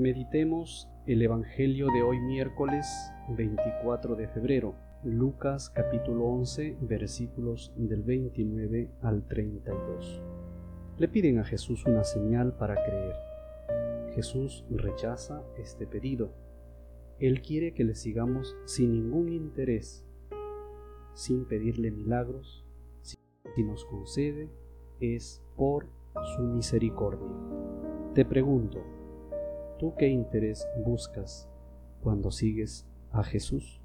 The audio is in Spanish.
Meditemos el Evangelio de hoy miércoles 24 de febrero, Lucas capítulo 11 versículos del 29 al 32. Le piden a Jesús una señal para creer. Jesús rechaza este pedido. Él quiere que le sigamos sin ningún interés, sin pedirle milagros, si nos concede es por su misericordia. Te pregunto, ¿tú qué interés buscas cuando sigues a Jesús?